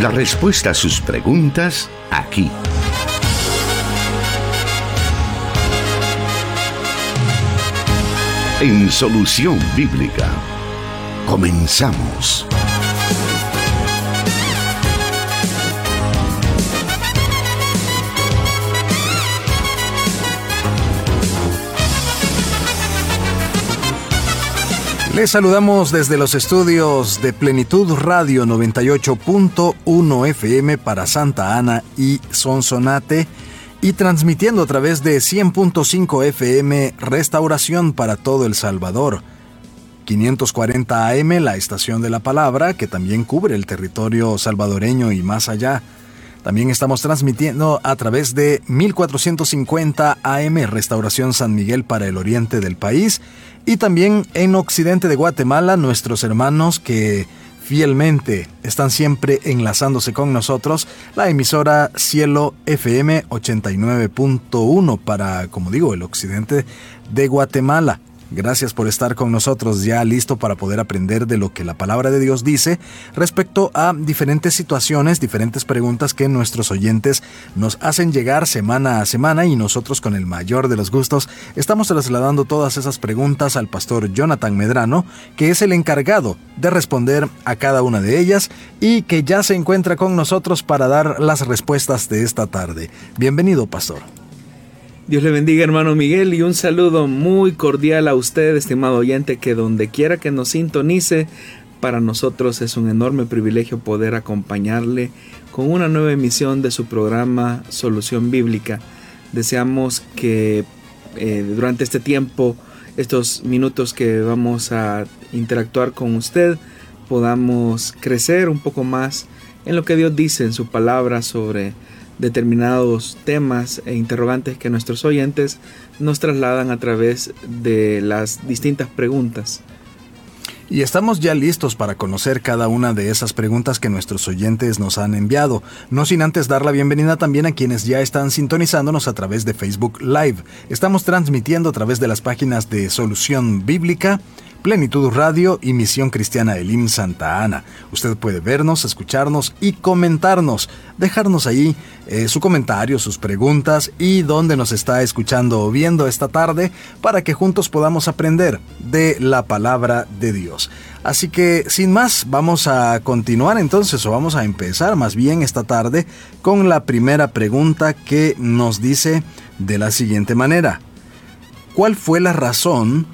La respuesta a sus preguntas aquí. En Solución Bíblica. Comenzamos. Les saludamos desde los estudios de Plenitud Radio 98.1 FM para Santa Ana y Sonsonate y transmitiendo a través de 100.5 FM Restauración para todo El Salvador. 540 AM, la estación de la palabra, que también cubre el territorio salvadoreño y más allá. También estamos transmitiendo a través de 1450 AM Restauración San Miguel para el oriente del país y también en occidente de Guatemala nuestros hermanos que fielmente están siempre enlazándose con nosotros, la emisora Cielo FM 89.1 para, como digo, el occidente de Guatemala. Gracias por estar con nosotros ya listo para poder aprender de lo que la palabra de Dios dice respecto a diferentes situaciones, diferentes preguntas que nuestros oyentes nos hacen llegar semana a semana y nosotros con el mayor de los gustos estamos trasladando todas esas preguntas al pastor Jonathan Medrano, que es el encargado de responder a cada una de ellas y que ya se encuentra con nosotros para dar las respuestas de esta tarde. Bienvenido, pastor. Dios le bendiga hermano Miguel y un saludo muy cordial a usted, estimado oyente, que donde quiera que nos sintonice, para nosotros es un enorme privilegio poder acompañarle con una nueva emisión de su programa Solución Bíblica. Deseamos que eh, durante este tiempo, estos minutos que vamos a interactuar con usted, podamos crecer un poco más en lo que Dios dice en su palabra sobre determinados temas e interrogantes que nuestros oyentes nos trasladan a través de las distintas preguntas. Y estamos ya listos para conocer cada una de esas preguntas que nuestros oyentes nos han enviado, no sin antes dar la bienvenida también a quienes ya están sintonizándonos a través de Facebook Live. Estamos transmitiendo a través de las páginas de Solución Bíblica, Plenitud Radio y Misión Cristiana Elim Santa Ana. Usted puede vernos, escucharnos y comentarnos. Dejarnos ahí eh, su comentario, sus preguntas y dónde nos está escuchando o viendo esta tarde para que juntos podamos aprender de la palabra de Dios. Así que sin más, vamos a continuar entonces o vamos a empezar más bien esta tarde con la primera pregunta que nos dice de la siguiente manera. ¿Cuál fue la razón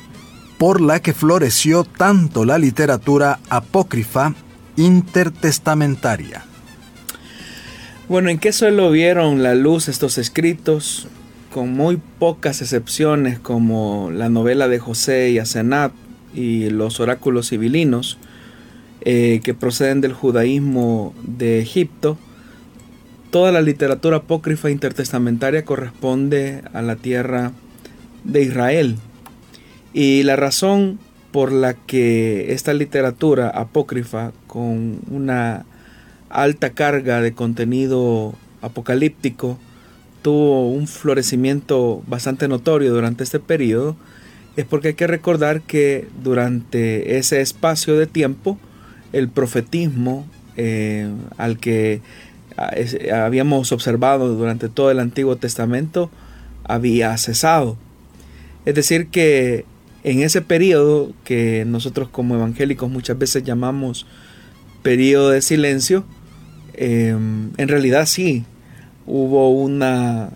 por la que floreció tanto la literatura apócrifa intertestamentaria. Bueno, ¿en qué suelo vieron la luz estos escritos? Con muy pocas excepciones como la novela de José y Asenat y los oráculos civilinos eh, que proceden del judaísmo de Egipto, toda la literatura apócrifa intertestamentaria corresponde a la tierra de Israel. Y la razón por la que esta literatura apócrifa con una alta carga de contenido apocalíptico tuvo un florecimiento bastante notorio durante este periodo es porque hay que recordar que durante ese espacio de tiempo el profetismo eh, al que habíamos observado durante todo el Antiguo Testamento había cesado. Es decir, que en ese periodo que nosotros como evangélicos muchas veces llamamos periodo de silencio, em, en realidad sí, hubo una,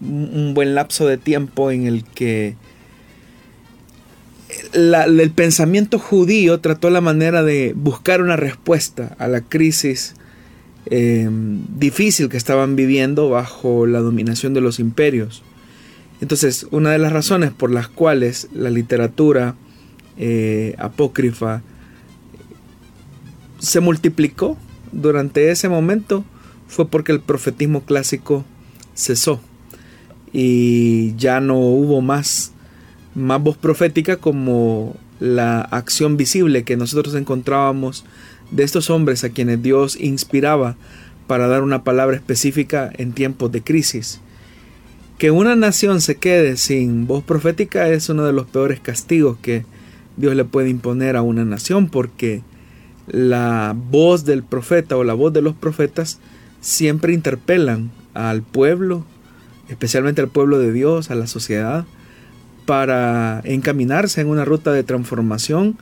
un buen lapso de tiempo en el que el pensamiento judío trató la manera de buscar una respuesta a la crisis em, difícil que estaban viviendo bajo la dominación de los imperios. Entonces, una de las razones por las cuales la literatura eh, apócrifa se multiplicó durante ese momento fue porque el profetismo clásico cesó y ya no hubo más, más voz profética como la acción visible que nosotros encontrábamos de estos hombres a quienes Dios inspiraba para dar una palabra específica en tiempos de crisis. Que una nación se quede sin voz profética es uno de los peores castigos que Dios le puede imponer a una nación porque la voz del profeta o la voz de los profetas siempre interpelan al pueblo, especialmente al pueblo de Dios, a la sociedad, para encaminarse en una ruta de transformación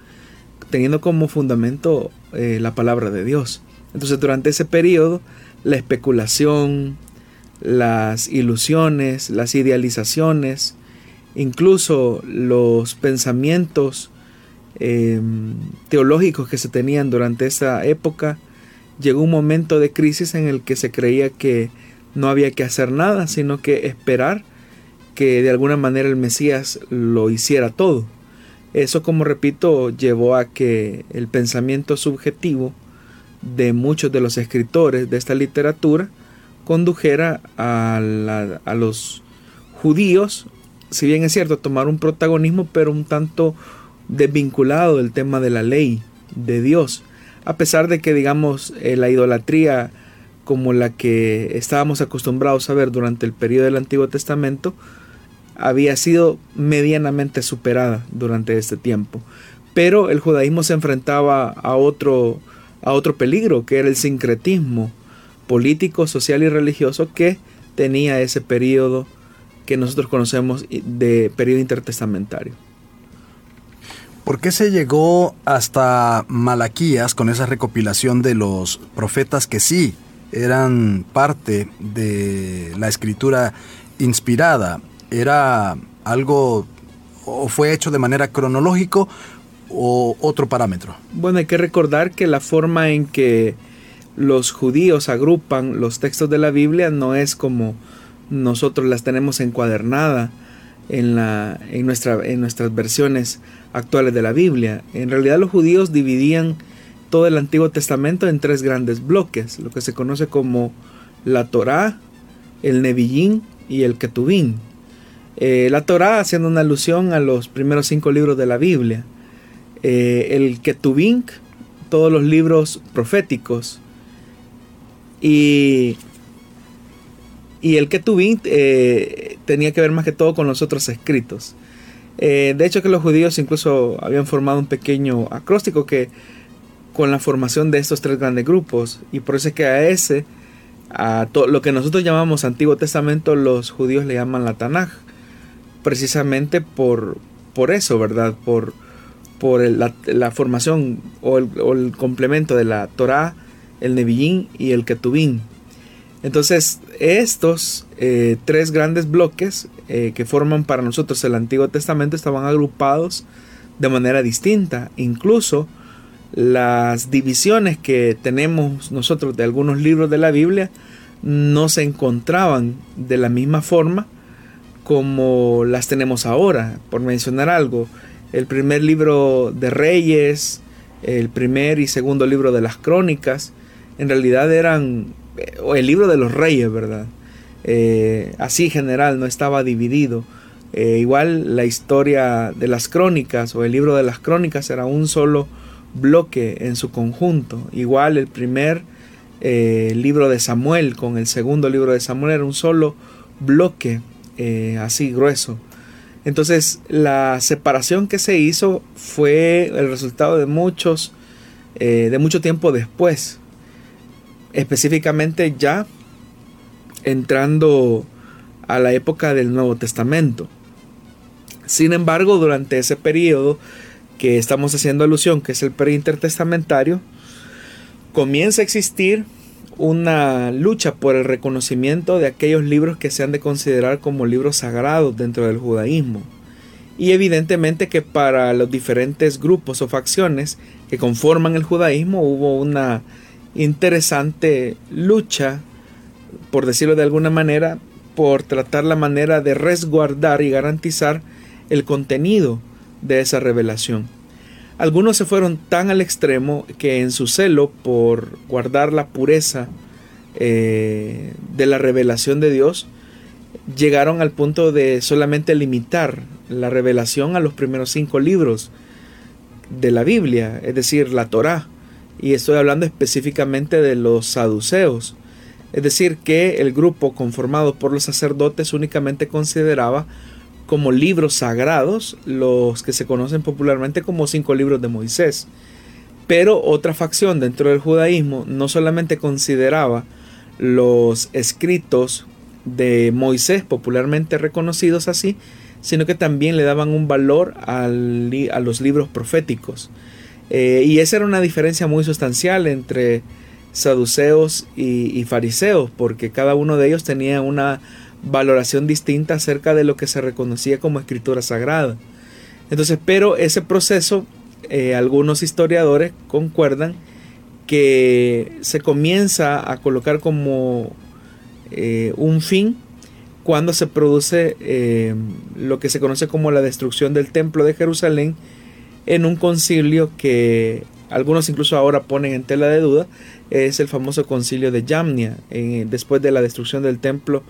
teniendo como fundamento eh, la palabra de Dios. Entonces durante ese periodo la especulación, las ilusiones, las idealizaciones, incluso los pensamientos em, teológicos que se tenían durante esa época, llegó un momento de crisis en el que se creía que no había que hacer nada, sino que esperar que de alguna manera el Mesías lo hiciera todo. Eso, como repito, llevó a que el pensamiento subjetivo de muchos de los escritores de esta literatura condujera a, a los judíos, si bien es cierto, tomar un protagonismo, pero un tanto desvinculado del tema de la ley de Dios. A pesar de que, digamos, eh, la idolatría como la que estábamos acostumbrados a ver durante el periodo del Antiguo Testamento, había sido medianamente superada durante este tiempo. Pero el judaísmo se enfrentaba a otro, a otro peligro, que era el sincretismo político, social y religioso que tenía ese periodo que nosotros conocemos de periodo intertestamentario. ¿Por qué se llegó hasta Malaquías con esa recopilación de los profetas que sí eran parte de la escritura inspirada? ¿Era algo o fue hecho de manera cronológico o otro parámetro? Bueno, hay que recordar que la forma en que los judíos agrupan los textos de la Biblia no es como nosotros las tenemos encuadernada en, la, en, nuestra, en nuestras versiones actuales de la Biblia. En realidad los judíos dividían todo el Antiguo Testamento en tres grandes bloques, lo que se conoce como la Torá, el Nebillín y el Ketubín. Eh, la Torá haciendo una alusión a los primeros cinco libros de la Biblia. Eh, el Ketubín, todos los libros proféticos. Y, y el Ketubín eh, tenía que ver más que todo con los otros escritos. de hecho que los judíos incluso habían formado un pequeño acróstico que con la formación de estos tres grandes grupos. Y por eso es que a ese, a lo que nosotros llamamos Antiguo Testamento, los judíos le llaman la Tanaj precisamente por, por eso, ¿verdad? Por, por la, formación o el, complemento de la Torah, el Nebillín y el Ketubín. Entonces, estos eh, tres grandes bloques eh, que forman para nosotros el Antiguo Testamento estaban agrupados de manera distinta. Incluso las divisiones que tenemos nosotros de algunos libros de la Biblia no se encontraban de la misma forma como las tenemos ahora, por mencionar algo. El primer libro de Reyes, el primer y segundo libro de las Crónicas, en realidad eran o el libro de los Reyes, ¿verdad? Eh, así general, no estaba dividido. Eh, igual la historia de las Crónicas o el libro de las Crónicas era un solo bloque en su conjunto. Igual el primer eh, libro de Samuel con el segundo libro de Samuel era un solo bloque eh, así grueso. Entonces la separación que se hizo fue el resultado de muchos, eh, de mucho tiempo después, específicamente ya entrando a la época del Nuevo Testamento. Sin embargo, durante ese periodo que estamos haciendo alusión, que es el periodo intertestamentario, comienza a existir una lucha por el reconocimiento de aquellos libros que se han de considerar como libros sagrados dentro del judaísmo. Y evidentemente que para los diferentes grupos o facciones que conforman el judaísmo hubo una interesante lucha, por decirlo de alguna manera, por tratar la manera de resguardar y garantizar el contenido de esa revelación. Algunos se fueron tan al extremo que en su celo por guardar la pureza eh, de la revelación de Dios, llegaron al punto de solamente limitar la revelación a los primeros cinco libros de la Biblia, es decir, la Torá. Y estoy hablando específicamente de los saduceos. Es decir, que el grupo conformado por los sacerdotes únicamente consideraba como libros sagrados los que se conocen popularmente como cinco libros de Moisés. Pero otra facción dentro del judaísmo no solamente consideraba los escritos de Moisés, popularmente reconocidos así, sino que también le daban un valor a los libros proféticos. Eh, y esa era una diferencia muy sustancial entre saduceos y, fariseos, porque cada uno de ellos tenía una valoración distinta acerca de lo que se reconocía como escritura sagrada. Entonces, pero ese proceso, eh, algunos historiadores concuerdan que se comienza a colocar como eh, un fin cuando se produce lo que se conoce como la destrucción del templo de Jerusalén en un concilio que algunos incluso ahora ponen en tela de duda, es el famoso concilio de Yamnia, después de la destrucción del templo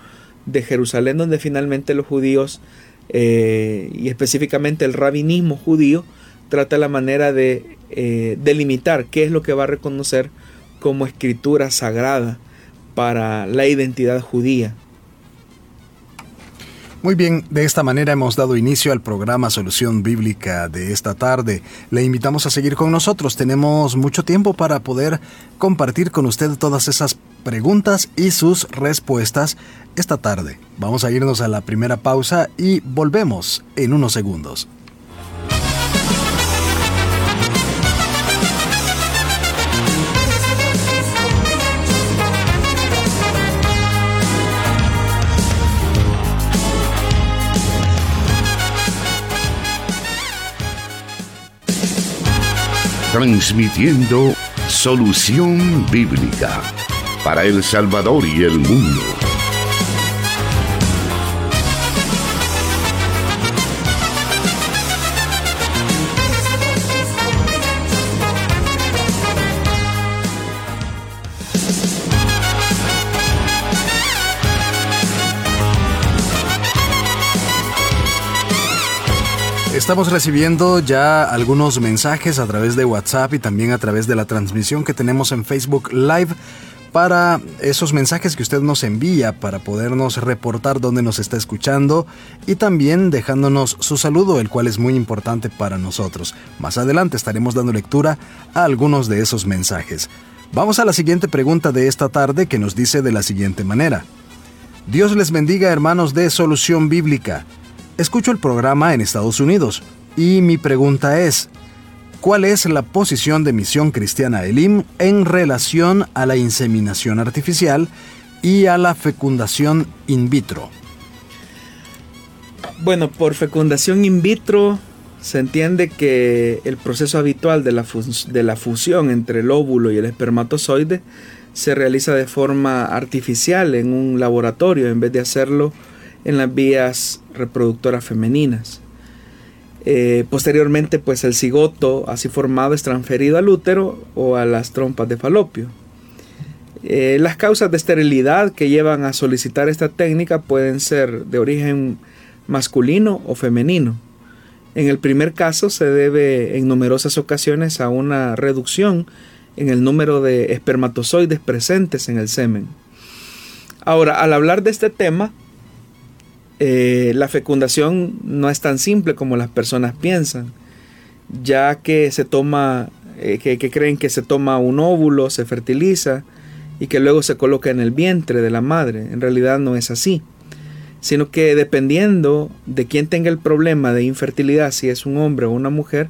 de Jerusalén, donde finalmente los judíos eh, y específicamente el rabinismo judío trata la manera de delimitar qué es lo que va a reconocer como escritura sagrada para la identidad judía. Muy bien, de esta manera hemos dado inicio al programa Solución Bíblica de esta tarde. Le invitamos a seguir con nosotros. Tenemos mucho tiempo para poder compartir con usted todas esas preguntas y sus respuestas esta tarde. Vamos a irnos a la primera pausa y volvemos en unos segundos. Transmitiendo solución bíblica para El Salvador y el mundo. Estamos recibiendo ya algunos mensajes a través de WhatsApp y también a través de la transmisión que tenemos en Facebook Live para esos mensajes que usted nos envía para podernos reportar dónde nos está escuchando y también dejándonos su saludo, el cual es muy importante para nosotros. Más adelante estaremos dando lectura a algunos de esos mensajes. Vamos a la siguiente pregunta de esta tarde que nos dice de la siguiente manera. Dios les bendiga hermanos de Solución Bíblica. Escucho el programa en Estados Unidos y mi pregunta es, ¿cuál es la posición de Misión Cristiana Elim en relación a la inseminación artificial y a la fecundación in vitro? Bueno, por fecundación in vitro se entiende que el proceso habitual de la, de la fusión entre el óvulo y el espermatozoide se realiza de forma artificial en un laboratorio en vez de hacerlo en las vías reproductoras femeninas. Eh, posteriormente, pues el cigoto así formado es transferido al útero o a las trompas de falopio. Eh, las causas de esterilidad que llevan a solicitar esta técnica pueden ser de origen masculino o femenino. En el primer caso se debe en numerosas ocasiones a una reducción en el número de espermatozoides presentes en el semen. Ahora, al hablar de este tema, eh, la fecundación no es tan simple como las personas piensan, ya que se toma, eh, que, creen que se toma un óvulo, se fertiliza y que luego se coloca en el vientre de la madre. En realidad no es así, sino que dependiendo de quién tenga el problema de infertilidad, si es un hombre o una mujer,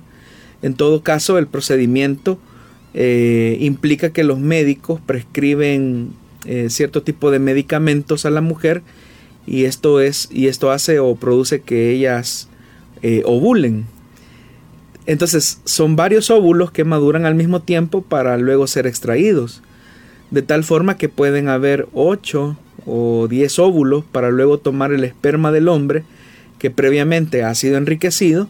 en todo caso el procedimiento eh, implica que los médicos prescriben cierto tipo de medicamentos a la mujer y esto es y esto hace o produce que ellas eh, ovulen. Entonces son varios óvulos que maduran al mismo tiempo para luego ser extraídos, de tal forma que pueden haber 8 o 10 óvulos para luego tomar el esperma del hombre que previamente ha sido enriquecido,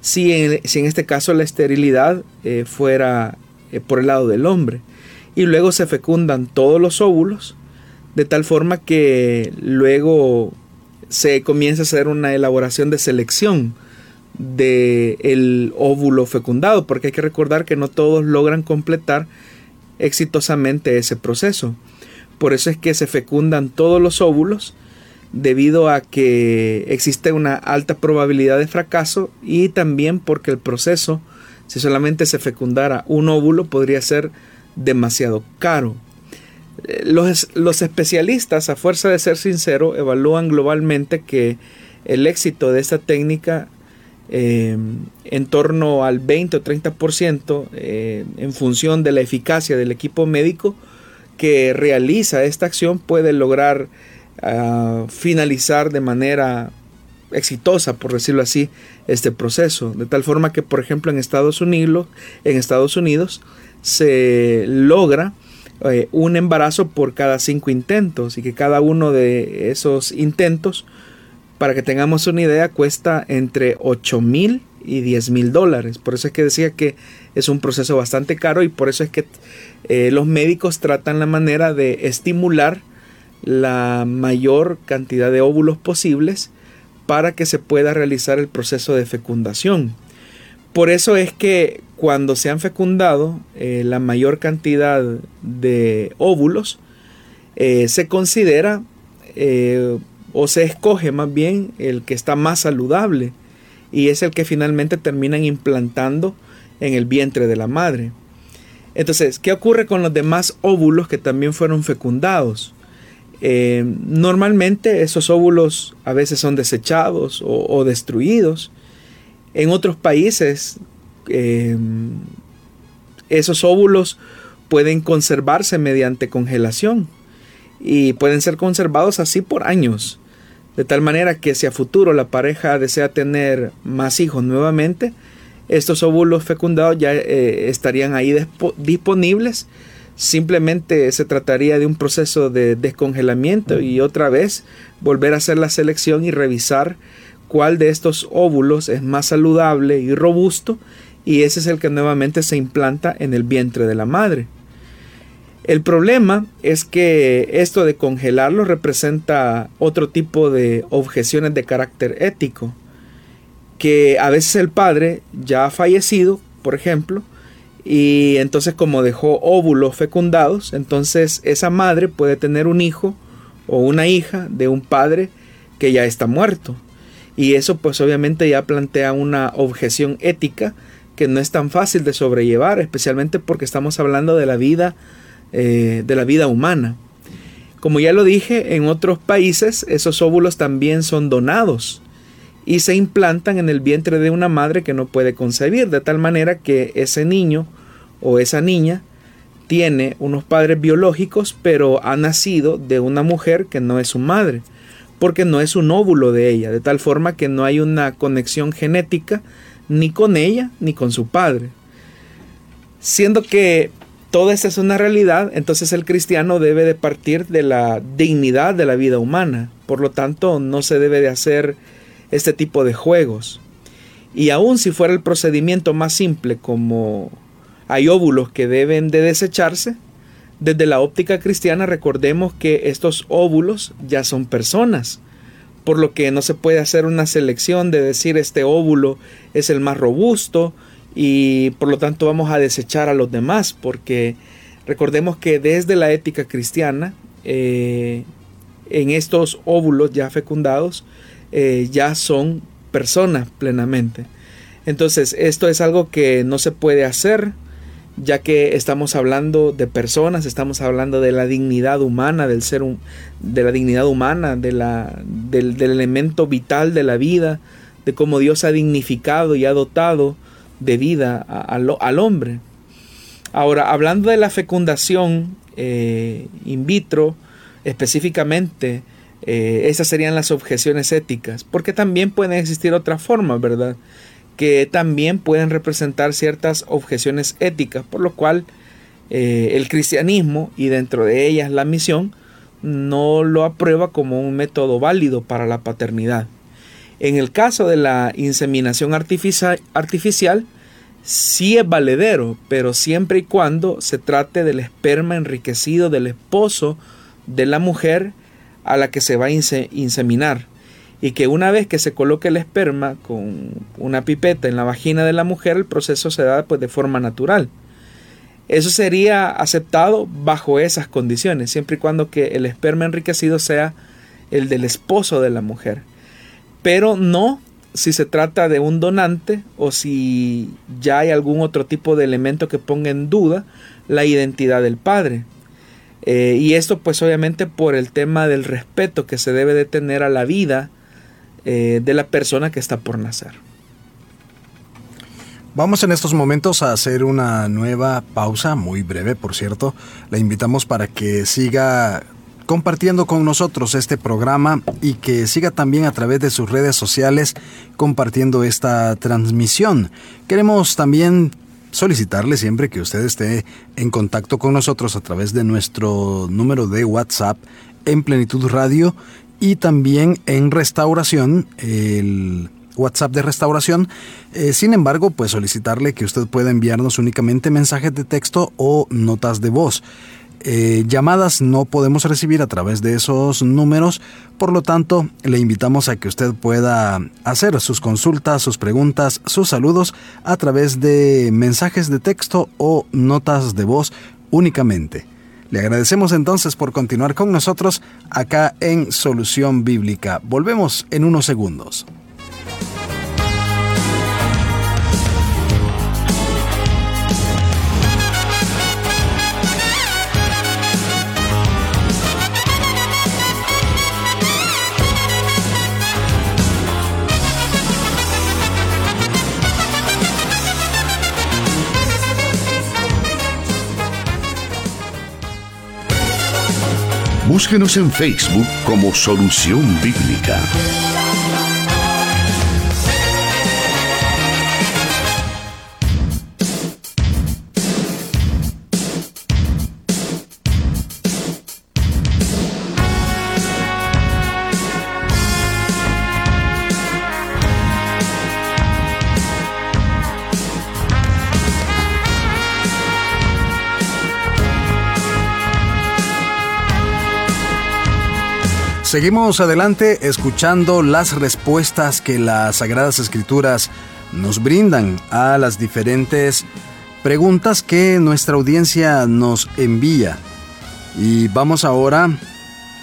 si en, si en este caso la esterilidad eh, fuera eh, por el lado del hombre. Y luego se fecundan todos los óvulos de tal forma que luego se comienza a hacer una elaboración de selección del el óvulo fecundado, porque hay que recordar que no todos logran completar exitosamente ese proceso. Por eso es que se fecundan todos los óvulos debido a que existe una alta probabilidad de fracaso y también porque el proceso Si solamente se fecundara un óvulo podría ser demasiado caro. Los, los especialistas, a fuerza de ser sincero, evalúan globalmente que el éxito de esta técnica eh, en torno al 20 o 30% eh, en función de la eficacia del equipo médico que realiza esta acción puede lograr ah, finalizar de manera exitosa, por decirlo así, este proceso. De tal forma que, por ejemplo, en Estados Unidos, en Estados Unidos se logra eh, un embarazo por cada cinco intentos y que cada uno de esos intentos para que tengamos una idea, cuesta entre 8 mil y 10 mil dólares. Por eso es que decía que es un proceso bastante caro y por eso es que eh, los médicos tratan la manera de estimular la mayor cantidad de óvulos posibles para que se pueda realizar el proceso de fecundación. Por eso es que cuando se han fecundado eh, la mayor cantidad de óvulos, eh, se considera o se escoge más bien el que está más saludable y es el que finalmente terminan implantando en el vientre de la madre. Entonces, ¿qué ocurre con los demás óvulos que también fueron fecundados? Eh, normalmente esos óvulos a veces son desechados o, destruidos. En otros países eh, esos óvulos pueden conservarse mediante congelación y pueden ser conservados así por años. De tal manera que si a futuro la pareja desea tener más hijos nuevamente, estos óvulos fecundados ya eh, estarían ahí disponibles. Simplemente se trataría de un proceso de descongelamiento y otra vez volver a hacer la selección y revisar cuál de estos óvulos es más saludable y robusto y ese es el que nuevamente se implanta en el vientre de la madre. El problema es que esto de congelarlo representa otro tipo de objeciones de carácter ético, que a veces el padre ya ha fallecido, por ejemplo, y entonces como dejó óvulos fecundados, entonces esa madre puede tener un hijo o una hija de un padre que ya está muerto. Y eso pues obviamente ya plantea una objeción ética que no es tan fácil de sobrellevar, especialmente porque estamos hablando de la vida eh, de la vida humana. Como ya lo dije, en otros países esos óvulos también son donados y se implantan en el vientre de una madre que no puede concebir, de tal manera que ese niño o esa niña tiene unos padres biológicos, pero ha nacido de una mujer que no es su madre, porque no es un óvulo de ella, de tal forma que no hay una conexión genética ni con ella ni con su padre. Siendo que toda esta es una realidad, entonces el cristiano debe de partir de la dignidad de la vida humana. Por lo tanto, no se debe de hacer este tipo de juegos. Y aun si fuera el procedimiento más simple, como hay óvulos que deben de desecharse, desde la óptica cristiana recordemos que estos óvulos ya son personas, por lo que no se puede hacer una selección de decir este óvulo es el más robusto, y por lo tanto vamos a desechar a los demás porque recordemos que desde la ética cristiana eh, en estos óvulos ya fecundados eh, ya son personas plenamente. Entonces esto es algo que no se puede hacer ya que estamos hablando de personas, estamos hablando de la dignidad humana, del ser, de la dignidad humana, de la, del, elemento vital de la vida, de cómo Dios ha dignificado y ha dotado de vida al hombre. Ahora, hablando de la fecundación eh, in vitro, específicamente, eh, esas serían las objeciones éticas, porque también pueden existir otras formas, ¿verdad? Que también pueden representar ciertas objeciones éticas, por lo cual eh, el cristianismo y dentro de ellas la misión no lo aprueba como un método válido para la paternidad. En el caso de la inseminación artificial, artificial sí es valedero, pero siempre y cuando se trate del esperma enriquecido del esposo de la mujer a la que se va a inseminar. Y que una vez que se coloque el esperma con una pipeta en la vagina de la mujer, el proceso se da pues, de forma natural. Eso sería aceptado bajo esas condiciones, siempre y cuando que el esperma enriquecido sea el del esposo de la mujer pero no si se trata de un donante o si ya hay algún otro tipo de elemento que ponga en duda la identidad del padre. Eh, y esto pues obviamente por el tema del respeto que se debe de tener a la vida eh, de la persona que está por nacer. Vamos en estos momentos a hacer una nueva pausa, muy breve por cierto. La invitamos para que siga compartiendo con nosotros este programa y que siga también a través de sus redes sociales compartiendo esta transmisión. Queremos también solicitarle siempre que usted esté en contacto con nosotros a través de nuestro número de WhatsApp en Plenitud Radio y también en Restauración, el WhatsApp de Restauración. Eh, sin embargo, pues solicitarle que usted pueda enviarnos únicamente mensajes de texto o notas de voz. Eh, llamadas no podemos recibir a través de esos números, por lo tanto le invitamos a que usted pueda hacer sus consultas, sus preguntas, sus saludos a través de mensajes de texto o notas de voz únicamente. Le agradecemos entonces por continuar con nosotros acá en Solución Bíblica. Volvemos en unos segundos. Búsquenos en Facebook como Solución Bíblica. Seguimos adelante escuchando las respuestas que las Sagradas Escrituras nos brindan a las diferentes preguntas que nuestra audiencia nos envía. Y vamos ahora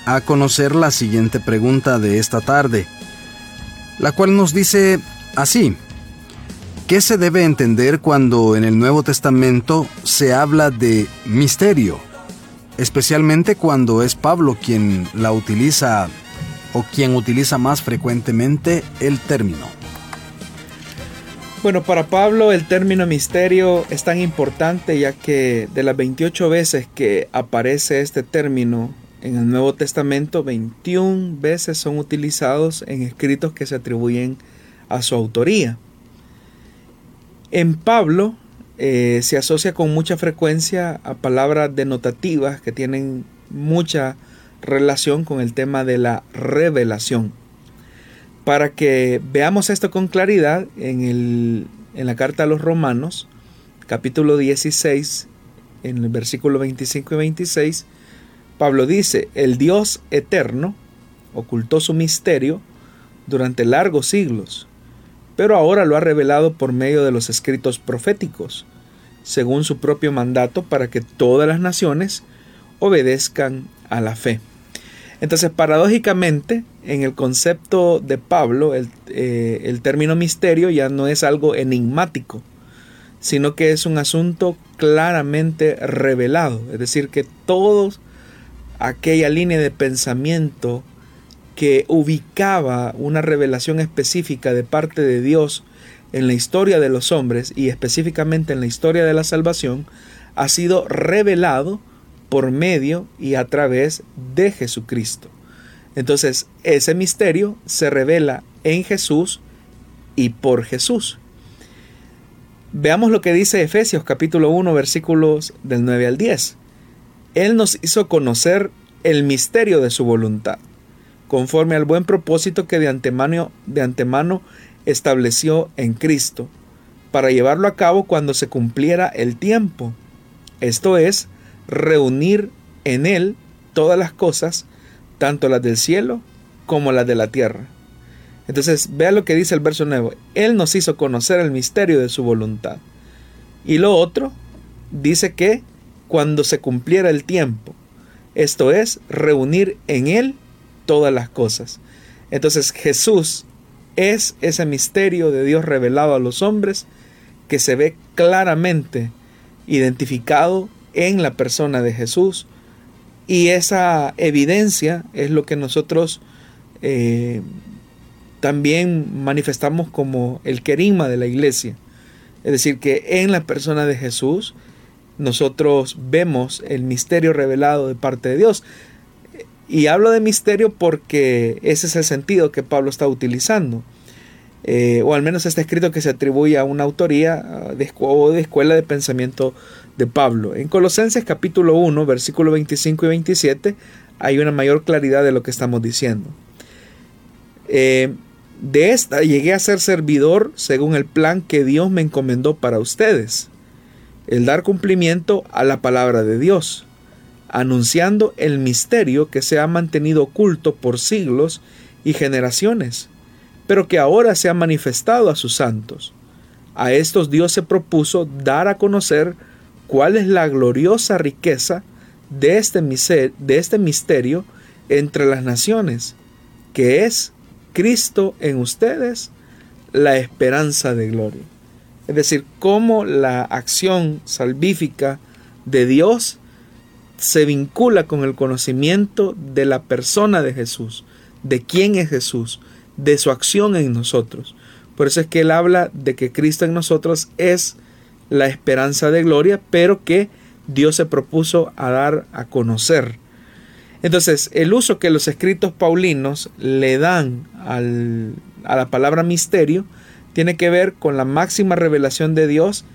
a conocer la siguiente pregunta de esta tarde, la cual nos dice así, ¿qué se debe entender cuando en el Nuevo Testamento se habla de misterio? Especialmente cuando es Pablo quien la utiliza o quien utiliza más frecuentemente el término. Bueno, para Pablo el término misterio es tan importante ya que de las 28 veces que aparece este término en el Nuevo Testamento, 21 veces son utilizados en escritos que se atribuyen a su autoría. En Pablo eh, se asocia con mucha frecuencia a palabras denotativas que tienen mucha relación con el tema de la revelación. Para que veamos esto con claridad, en, el, en la carta a los Romanos, capítulo 16, en el versículo 25 y 26, Pablo dice, el Dios eterno ocultó su misterio durante largos siglos pero ahora lo ha revelado por medio de los escritos proféticos, según su propio mandato, para que todas las naciones obedezcan a la fe. Entonces, paradójicamente, en el concepto de Pablo, el, eh, término misterio ya no es algo enigmático, sino que es un asunto claramente revelado. Es decir, que toda aquella línea de pensamiento que ubicaba una revelación específica de parte de Dios en la historia de los hombres y específicamente en la historia de la salvación, ha sido revelado por medio y a través de Jesucristo. Entonces, ese misterio se revela en Jesús y por Jesús. Veamos lo que dice Efesios capítulo 1 versículos del 9 al 10. Él nos hizo conocer el misterio de su voluntad conforme al buen propósito que de antemano, de antemano estableció en Cristo, para llevarlo a cabo cuando se cumpliera el tiempo. Esto es, reunir en Él todas las cosas, tanto las del cielo como las de la tierra. Entonces, vea lo que dice el verso nuevo. Él nos hizo conocer el misterio de su voluntad. Y lo otro, dice que cuando se cumpliera el tiempo, esto es, reunir en Él todas las cosas. Entonces Jesús es ese misterio de Dios revelado a los hombres que se ve claramente identificado en la persona de Jesús y esa evidencia es lo que nosotros eh, también manifestamos como el querigma de la iglesia. Es decir, que en la persona de Jesús nosotros vemos el misterio revelado de parte de Dios. Y hablo de misterio porque ese es el sentido que Pablo está utilizando. Eh, o al menos está escrito que se atribuye a una autoría de, o de escuela de pensamiento de Pablo. En Colosenses capítulo 1, versículo 25 y 27, hay una mayor claridad de lo que estamos diciendo. Eh, de esta llegué a ser servidor según el plan que Dios me encomendó para ustedes, el dar cumplimiento a la palabra de Dios, anunciando el misterio que se ha mantenido oculto por siglos y generaciones, pero que ahora se ha manifestado a sus santos. A estos Dios se propuso dar a conocer cuál es la gloriosa riqueza de este, este misterio entre las naciones, que es Cristo en ustedes, la esperanza de gloria. Es decir, cómo la acción salvífica de Dios se vincula con el conocimiento de la persona de Jesús, de quién es Jesús, de su acción en nosotros. Por eso es que él habla de que Cristo en nosotros es la esperanza de gloria, pero que Dios se propuso a dar a conocer. Entonces, el uso que los escritos paulinos le dan a la palabra misterio tiene que ver con la máxima revelación de Dios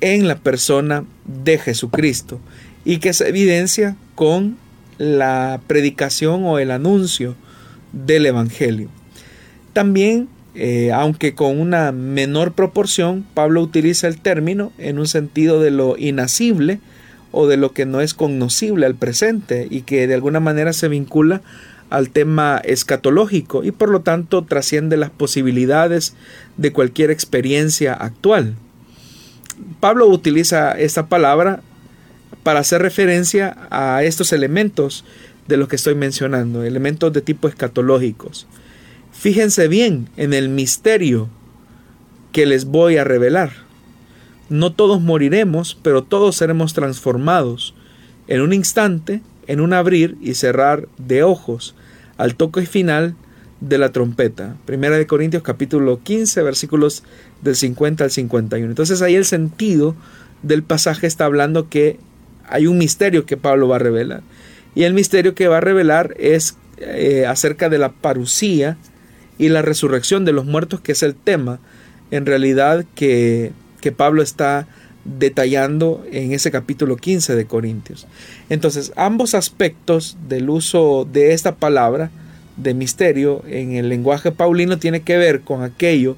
en la persona de Jesucristo y que se evidencia con la predicación o el anuncio del Evangelio. También, eh, aunque con una menor proporción, Pablo utiliza el término en un sentido de lo inacible o de lo que no es conocible al presente y que de alguna manera se vincula al tema escatológico y por lo tanto trasciende las posibilidades de cualquier experiencia actual. Pablo utiliza esta palabra para hacer referencia a estos elementos de los que estoy mencionando, elementos de tipo escatológicos. Fíjense bien en el misterio que les voy a revelar. No todos moriremos, pero todos seremos transformados en un instante, en un abrir y cerrar de ojos, al toque final de la trompeta. Primera de Corintios capítulo 15 versículos del 50 al 51. Entonces ahí el sentido del pasaje está hablando que hay un misterio que Pablo va a revelar. Y el misterio que va a revelar es eh, acerca de la parucía y la resurrección de los muertos, que es el tema en realidad que, que Pablo está detallando en ese capítulo 15 de Corintios. Entonces, ambos aspectos del uso de esta palabra de misterio en el lenguaje paulino tiene que ver con aquello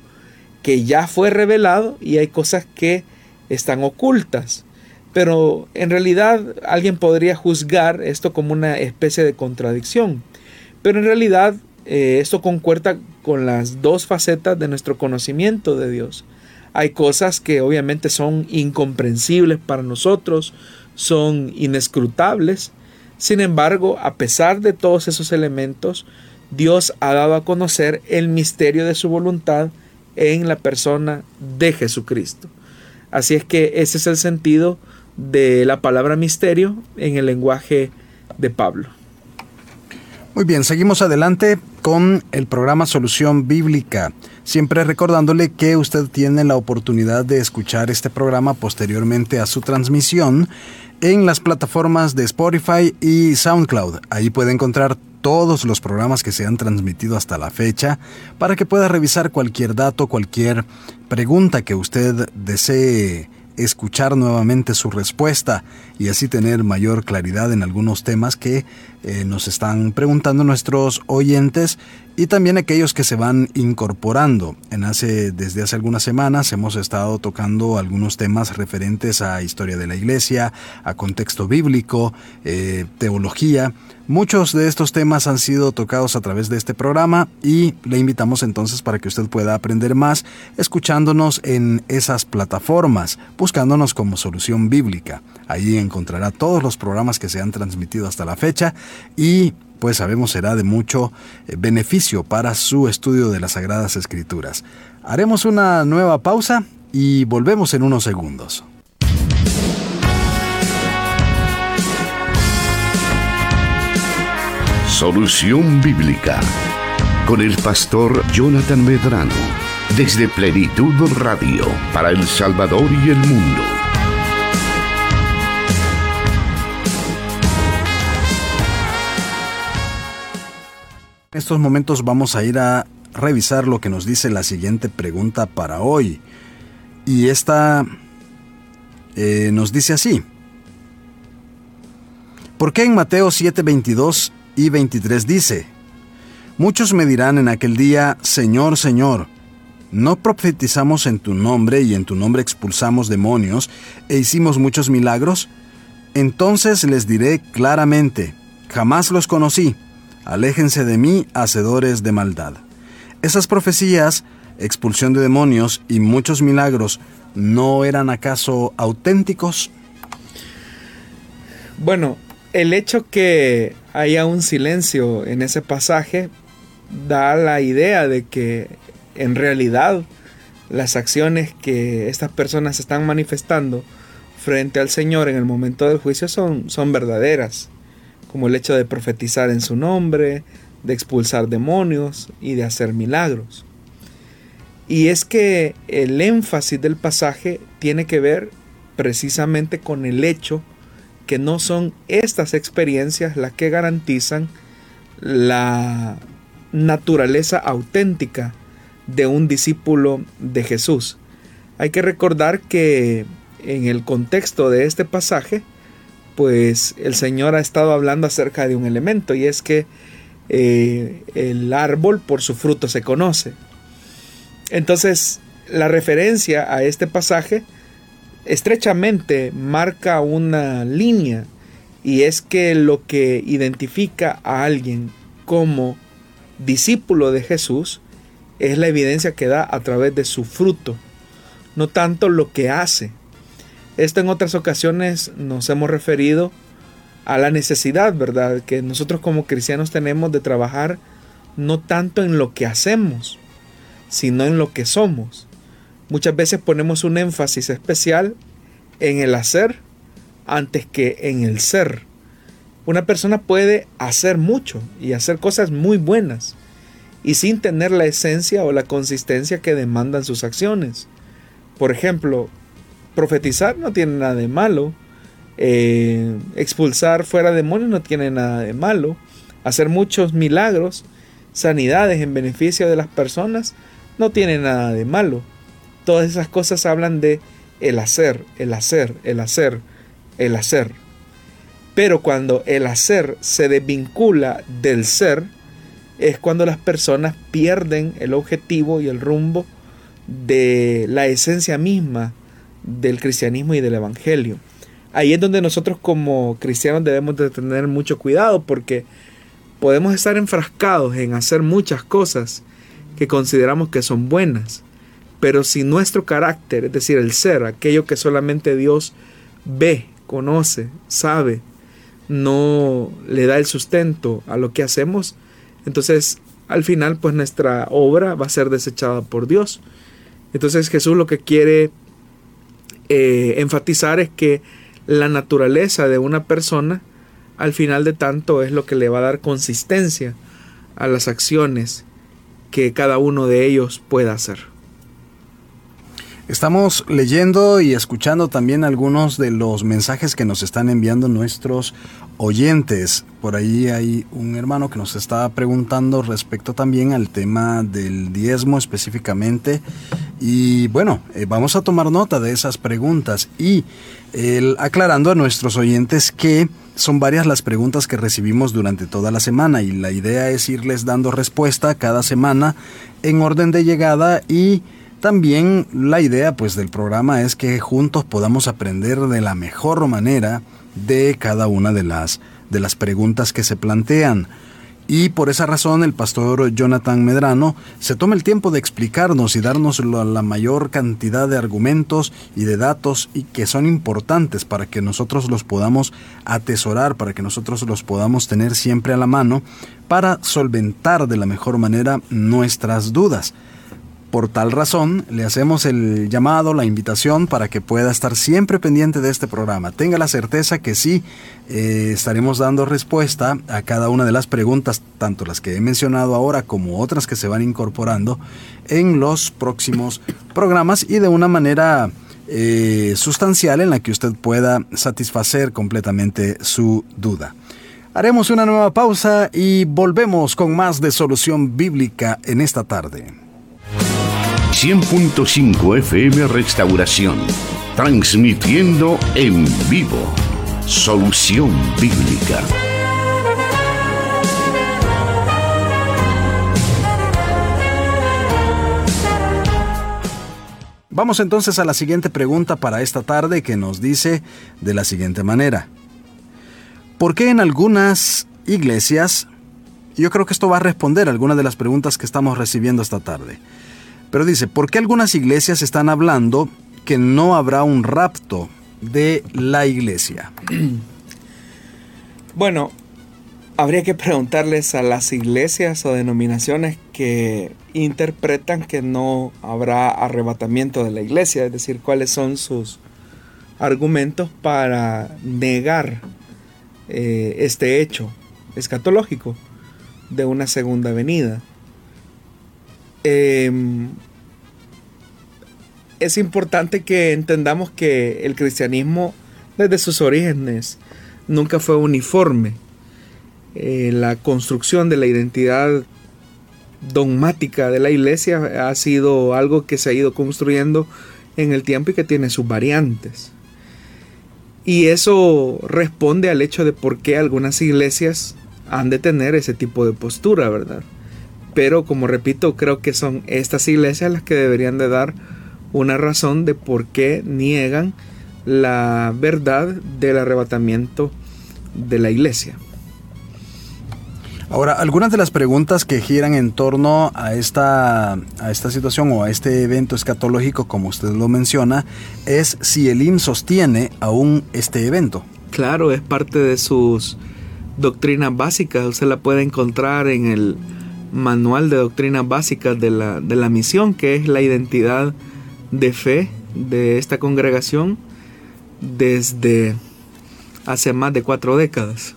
que ya fue revelado y hay cosas que están ocultas. Pero en realidad alguien podría juzgar esto como una especie de contradicción. Pero en realidad eh, esto concuerda con las dos facetas de nuestro conocimiento de Dios. Hay cosas que obviamente son incomprensibles para nosotros, son inescrutables. Sin embargo, a pesar de todos esos elementos, Dios ha dado a conocer el misterio de su voluntad en la persona de Jesucristo. Así es que ese es el sentido de la palabra misterio en el lenguaje de Pablo. Muy bien, seguimos adelante con el programa Solución Bíblica. Siempre recordándole que usted tiene la oportunidad de escuchar este programa posteriormente a su transmisión en las plataformas de Spotify y SoundCloud. Ahí puede encontrar todos los programas que se han transmitido hasta la fecha para que pueda revisar cualquier dato, cualquier pregunta que usted desee escuchar nuevamente su respuesta y así tener mayor claridad en algunos temas que eh, nos están preguntando nuestros oyentes y también aquellos que se van incorporando. En hace, desde hace algunas semanas hemos estado tocando algunos temas referentes a historia de la iglesia, a contexto bíblico, eh, teología. Muchos de estos temas han sido tocados a través de este programa y le invitamos entonces para que usted pueda aprender más escuchándonos en esas plataformas, buscándonos como solución bíblica. Ahí encontrará todos los programas que se han transmitido hasta la fecha y pues sabemos será de mucho eh, beneficio para su estudio de las Sagradas Escrituras. Haremos una nueva pausa y volvemos en unos segundos. Solución Bíblica con el pastor Jonathan Medrano desde Plenitud Radio para El Salvador y el mundo. En estos momentos vamos a ir a revisar lo que nos dice la siguiente pregunta para hoy. Y esta eh, nos dice así. ¿Por qué en Mateo 7, 22 y 23 dice, Muchos me dirán en aquel día, Señor, Señor, ¿no profetizamos en tu nombre y en tu nombre expulsamos demonios e hicimos muchos milagros? Entonces les diré claramente, jamás los conocí aléjense de mí, hacedores de maldad. Esas profecías, expulsión de demonios y muchos milagros, ¿no eran acaso auténticos? Bueno, el hecho que haya un silencio en ese pasaje da la idea de que en realidad las acciones que estas personas están manifestando frente al Señor en el momento del juicio son, son verdaderas como el hecho de profetizar en su nombre, de expulsar demonios y de hacer milagros. Y es que el énfasis del pasaje tiene que ver precisamente con el hecho que no son estas experiencias las que garantizan la naturaleza auténtica de un discípulo de Jesús. Hay que recordar que en el contexto de este pasaje, pues el Señor ha estado hablando acerca de un elemento y es que eh, el árbol por su fruto se conoce. Entonces, la referencia a este pasaje estrechamente marca una línea y es que lo que identifica a alguien como discípulo de Jesús es la evidencia que da a través de su fruto, no tanto lo que hace. Esto en otras ocasiones nos hemos referido a la necesidad, ¿verdad?, que nosotros como cristianos tenemos de trabajar no tanto en lo que hacemos, sino en lo que somos. Muchas veces ponemos un énfasis especial en el hacer antes que en el ser. Una persona puede hacer mucho y hacer cosas muy buenas y sin tener la esencia o la consistencia que demandan sus acciones. Por ejemplo, profetizar no tiene nada de malo. Eh, expulsar fuera demonios no tiene nada de malo. Hacer muchos milagros, sanidades en beneficio de las personas, no tiene nada de malo. Todas esas cosas hablan de el hacer, el hacer, el hacer, el hacer. Pero cuando el hacer se desvincula del ser, es cuando las personas pierden el objetivo y el rumbo de la esencia misma del cristianismo y del evangelio. Ahí es donde nosotros como cristianos debemos de tener mucho cuidado porque podemos estar enfrascados en hacer muchas cosas que consideramos que son buenas, pero si nuestro carácter, es decir, el ser, aquello que solamente Dios ve, conoce, sabe, no le da el sustento a lo que hacemos, entonces al final pues nuestra obra va a ser desechada por Dios. Entonces Jesús lo que quiere eh, enfatizar es que la naturaleza de una persona al final de tanto es lo que le va a dar consistencia a las acciones que cada uno de ellos pueda hacer. Estamos leyendo y escuchando también algunos de los mensajes que nos están enviando nuestros oyentes. Por ahí hay un hermano que nos está preguntando respecto también al tema del diezmo específicamente. Y bueno, eh, vamos a tomar nota de esas preguntas y aclarando a nuestros oyentes que son varias las preguntas que recibimos durante toda la semana y la idea es irles dando respuesta cada semana en orden de llegada y también la idea pues del programa es que juntos podamos aprender de la mejor manera de cada una de las de las preguntas que se plantean. Y por esa razón el pastor Jonathan Medrano se toma el tiempo de explicarnos y darnos la mayor cantidad de argumentos y de datos y que son importantes para que nosotros los podamos atesorar, para que nosotros los podamos tener siempre a la mano para solventar de la mejor manera nuestras dudas. Por tal razón, le hacemos el llamado, la invitación para que pueda estar siempre pendiente de este programa. Tenga la certeza que sí eh, estaremos dando respuesta a cada una de las preguntas, tanto las que he mencionado ahora como otras que se van incorporando en los próximos programas y de una manera eh, sustancial en la que usted pueda satisfacer completamente su duda. Haremos una nueva pausa y volvemos con más de solución bíblica en esta tarde. 100.5 FM Restauración, transmitiendo en vivo Solución Bíblica. Vamos entonces a la siguiente pregunta para esta tarde que nos dice de la siguiente manera. ¿Por qué en algunas iglesias, yo creo que esto va a responder algunas de las preguntas que estamos recibiendo esta tarde, pero dice, ¿por qué algunas iglesias están hablando que no habrá un rapto de la iglesia? Bueno, habría que preguntarles a las iglesias o denominaciones que interpretan que no habrá arrebatamiento de la iglesia, es decir, cuáles son sus argumentos para negar eh, este hecho escatológico de una segunda venida. Em, es importante que entendamos que el cristianismo desde sus orígenes nunca fue uniforme. Eh, la construcción de la identidad dogmática de la iglesia ha sido algo que se ha ido construyendo en el tiempo y que tiene sus variantes. Y eso responde al hecho de por qué algunas iglesias han de tener ese tipo de postura, ¿verdad? Pero como repito, creo que son estas iglesias las que deberían de dar una razón de por qué niegan la verdad del arrebatamiento de la iglesia. Ahora, algunas de las preguntas que giran en torno a esta, a esta situación o a este evento escatológico, como usted lo menciona, es si el IM sostiene aún este evento. Claro, es parte de sus doctrinas básicas. Usted la puede encontrar en el manual de doctrinas básicas de la, de la misión, que es la identidad de fe de esta congregación desde hace más de cuatro décadas.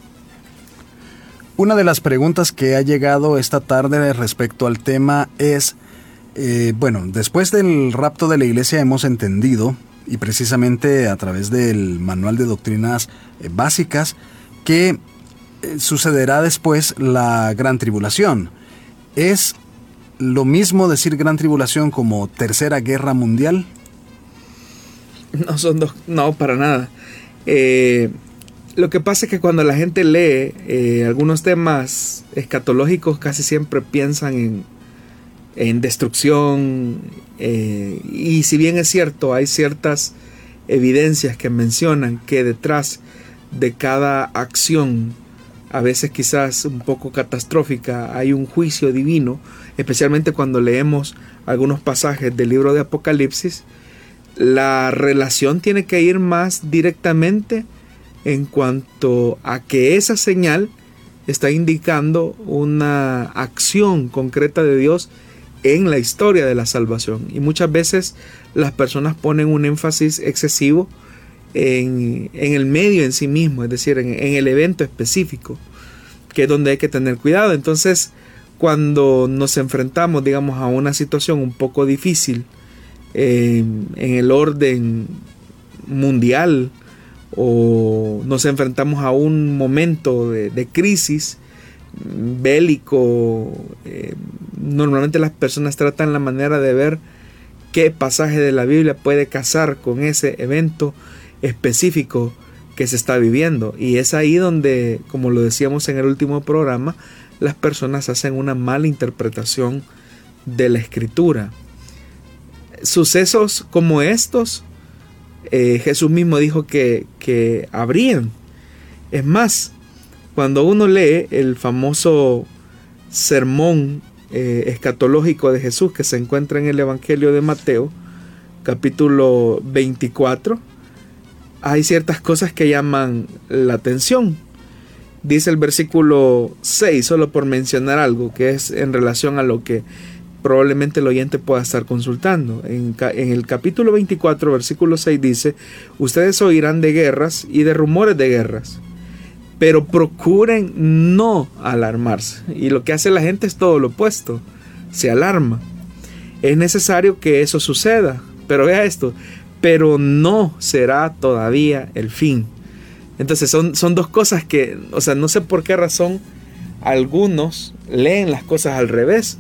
Una de las preguntas que ha llegado esta tarde respecto al tema es, eh, bueno, después del rapto de la iglesia hemos entendido, y precisamente a través del manual de doctrinas eh, básicas, que eh, sucederá después la gran tribulación. ¿Es lo mismo decir gran tribulación como tercera guerra mundial? No son dos, no, para nada. Eh, lo que pasa es que cuando la gente lee eh, algunos temas escatológicos casi siempre piensan en, en destrucción eh, y si bien es cierto hay ciertas evidencias que mencionan que detrás de cada acción a veces quizás un poco catastrófica, hay un juicio divino, especialmente cuando leemos algunos pasajes del libro de Apocalipsis, la relación tiene que ir más directamente en cuanto a que esa señal está indicando una acción concreta de Dios en la historia de la salvación. Y muchas veces las personas ponen un énfasis excesivo en, el medio en sí mismo, es decir, en, el evento específico, que es donde hay que tener cuidado. Entonces, cuando nos enfrentamos, digamos, a una situación un poco difícil eh, en el orden mundial o nos enfrentamos a un momento de, crisis bélico, eh, normalmente las personas tratan la manera de ver qué pasaje de la Biblia puede casar con ese evento específico que se está viviendo. Y es ahí donde, como lo decíamos en el último programa, las personas hacen una mala interpretación de la escritura. Sucesos como estos, eh, Jesús mismo dijo que, que habrían. Es más, cuando uno lee el famoso sermón eh, escatológico de Jesús que se encuentra en el Evangelio de Mateo, capítulo 24, hay ciertas cosas que llaman la atención. Dice el versículo 6, solo por mencionar algo, que es en relación a lo que probablemente el oyente pueda estar consultando. En, el capítulo 24, versículo 6 dice, ustedes oirán de guerras y de rumores de guerras, pero procuren no alarmarse. Y lo que hace la gente es todo lo opuesto, se alarma. Es necesario que eso suceda, pero vea esto, pero no será todavía el fin. Entonces son, son dos cosas que, o sea, no sé por qué razón algunos leen las cosas al revés,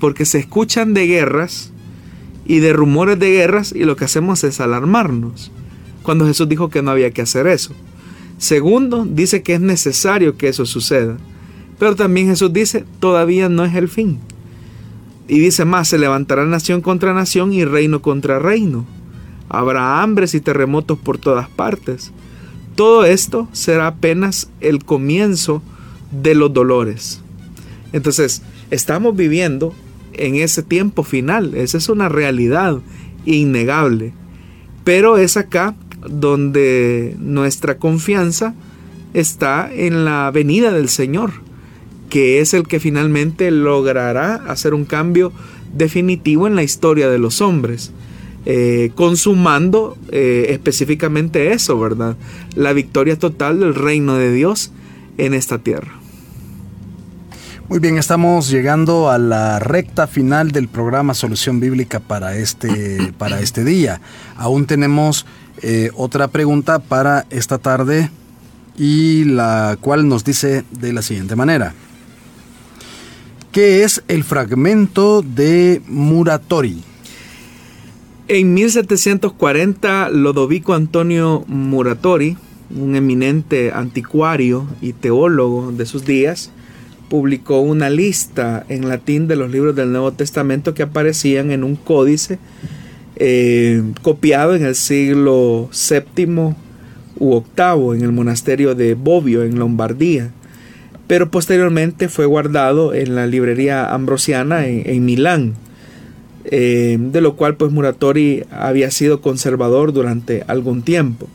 porque se escuchan de guerras y de rumores de guerras y lo que hacemos es alarmarnos, cuando Jesús dijo que no había que hacer eso. Segundo, dice que es necesario que eso suceda, pero también Jesús dice, todavía no es el fin. Y dice más, se levantará nación contra nación y reino contra reino. Habrá hambres y terremotos por todas partes. Todo esto será apenas el comienzo de los dolores. Entonces, estamos viviendo en ese tiempo final. Esa es una realidad innegable. Pero es acá donde nuestra confianza está en la venida del Señor, que es el que finalmente logrará hacer un cambio definitivo en la historia de los hombres. Eh, consumando eh, específicamente eso, ¿verdad? La victoria total del reino de Dios en esta tierra. Muy bien, estamos llegando a la recta final del programa Solución Bíblica para este, para este día. Aún tenemos eh, otra pregunta para esta tarde y la cual nos dice de la siguiente manera. ¿Qué es el fragmento de Muratori? En 1740, Lodovico Antonio Muratori, un eminente anticuario y teólogo de sus días, publicó una lista en latín de los libros del Nuevo Testamento que aparecían en un códice eh, copiado en el siglo VII u VIII en el monasterio de Bobbio en Lombardía, pero posteriormente fue guardado en la librería ambrosiana en Milán eh, de lo cual pues Muratori había sido conservador durante algún tiempo.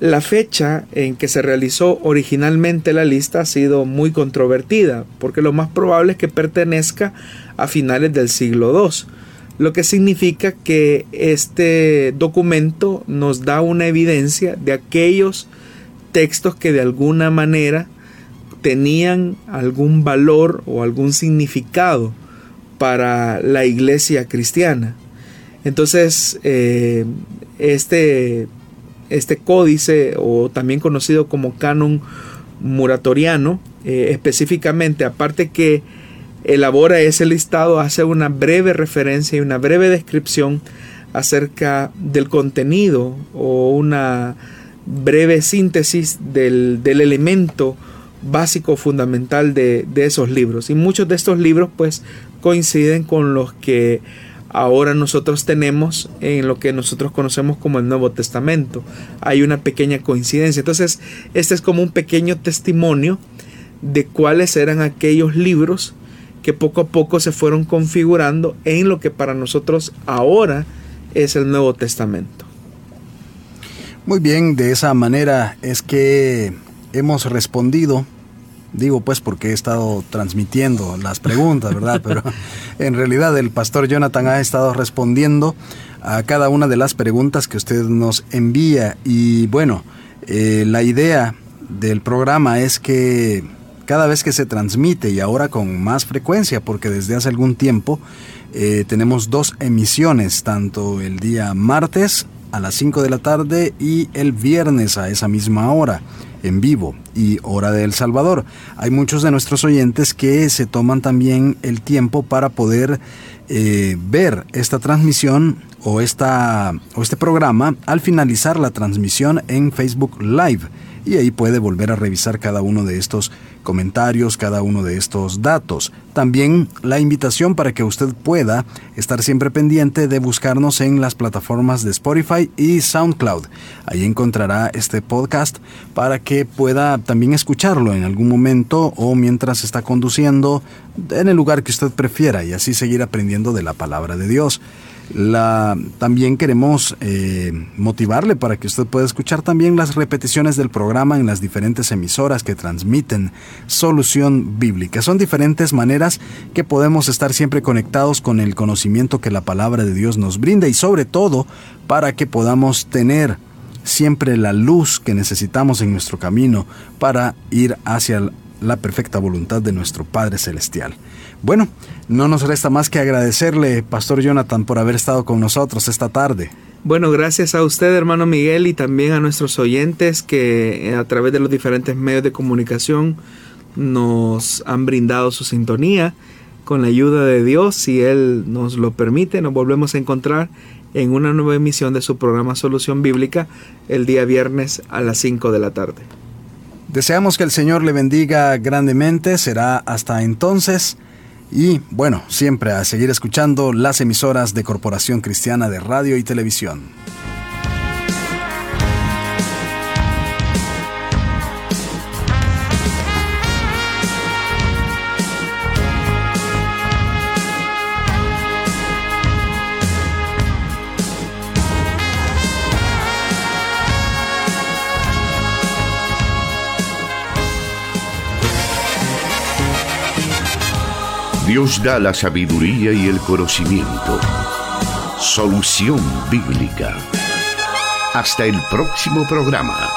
La fecha en que se realizó originalmente la lista ha sido muy controvertida, porque lo más probable es que pertenezca a finales del siglo II, lo que significa que este documento nos da una evidencia de aquellos textos que de alguna manera tenían algún valor o algún significado para la iglesia cristiana. Entonces, eh, este, este códice, o también conocido como canon muratoriano, eh, específicamente, aparte que elabora ese listado, hace una breve referencia y una breve descripción acerca del contenido o una breve síntesis del, del elemento básico fundamental de, de, esos libros y muchos de estos libros pues coinciden con los que ahora nosotros tenemos en lo que nosotros conocemos como el Nuevo Testamento. Hay una pequeña coincidencia. Entonces, este es como un pequeño testimonio de cuáles eran aquellos libros que poco a poco se fueron configurando en lo que para nosotros ahora es el Nuevo Testamento. Muy bien, de esa manera es que hemos respondido Digo pues porque he estado transmitiendo las preguntas, ¿verdad? Pero en realidad el pastor Jonathan ha estado respondiendo a cada una de las preguntas que usted nos envía. Y bueno, eh, la idea del programa es que cada vez que se transmite y ahora con más frecuencia, porque desde hace algún tiempo eh, tenemos dos emisiones, tanto el día martes a las 5 de la tarde y el viernes a esa misma hora en vivo y Hora de El Salvador. Hay muchos de nuestros oyentes que se toman también el tiempo para poder eh, ver esta transmisión o, esta, o este programa al finalizar la transmisión en Facebook Live y ahí puede volver a revisar cada uno de estos comentarios, cada uno de estos datos. También la invitación para que usted pueda estar siempre pendiente de buscarnos en las plataformas de Spotify y SoundCloud. Ahí encontrará este podcast para que pueda también escucharlo en algún momento o mientras está conduciendo en el lugar que usted prefiera y así seguir aprendiendo de la palabra de Dios. La, también queremos eh, motivarle para que usted pueda escuchar también las repeticiones del programa en las diferentes emisoras que transmiten solución bíblica. Son diferentes maneras que podemos estar siempre conectados con el conocimiento que la palabra de Dios nos brinda y sobre todo para que podamos tener siempre la luz que necesitamos en nuestro camino para ir hacia la perfecta voluntad de nuestro Padre Celestial. Bueno, no nos resta más que agradecerle, Pastor Jonathan, por haber estado con nosotros esta tarde. Bueno, gracias a usted, hermano Miguel, y también a nuestros oyentes que eh, a través de los diferentes medios de comunicación nos han brindado su sintonía. Con la ayuda de Dios, si Él nos lo permite, nos volvemos a encontrar en una nueva emisión de su programa Solución Bíblica el día viernes a las 5 de la tarde. Deseamos que el Señor le bendiga grandemente. Será hasta entonces. Y bueno, siempre a seguir escuchando las emisoras de Corporación Cristiana de Radio y Televisión. Dios da la sabiduría y el conocimiento. Solución bíblica. Hasta el próximo programa.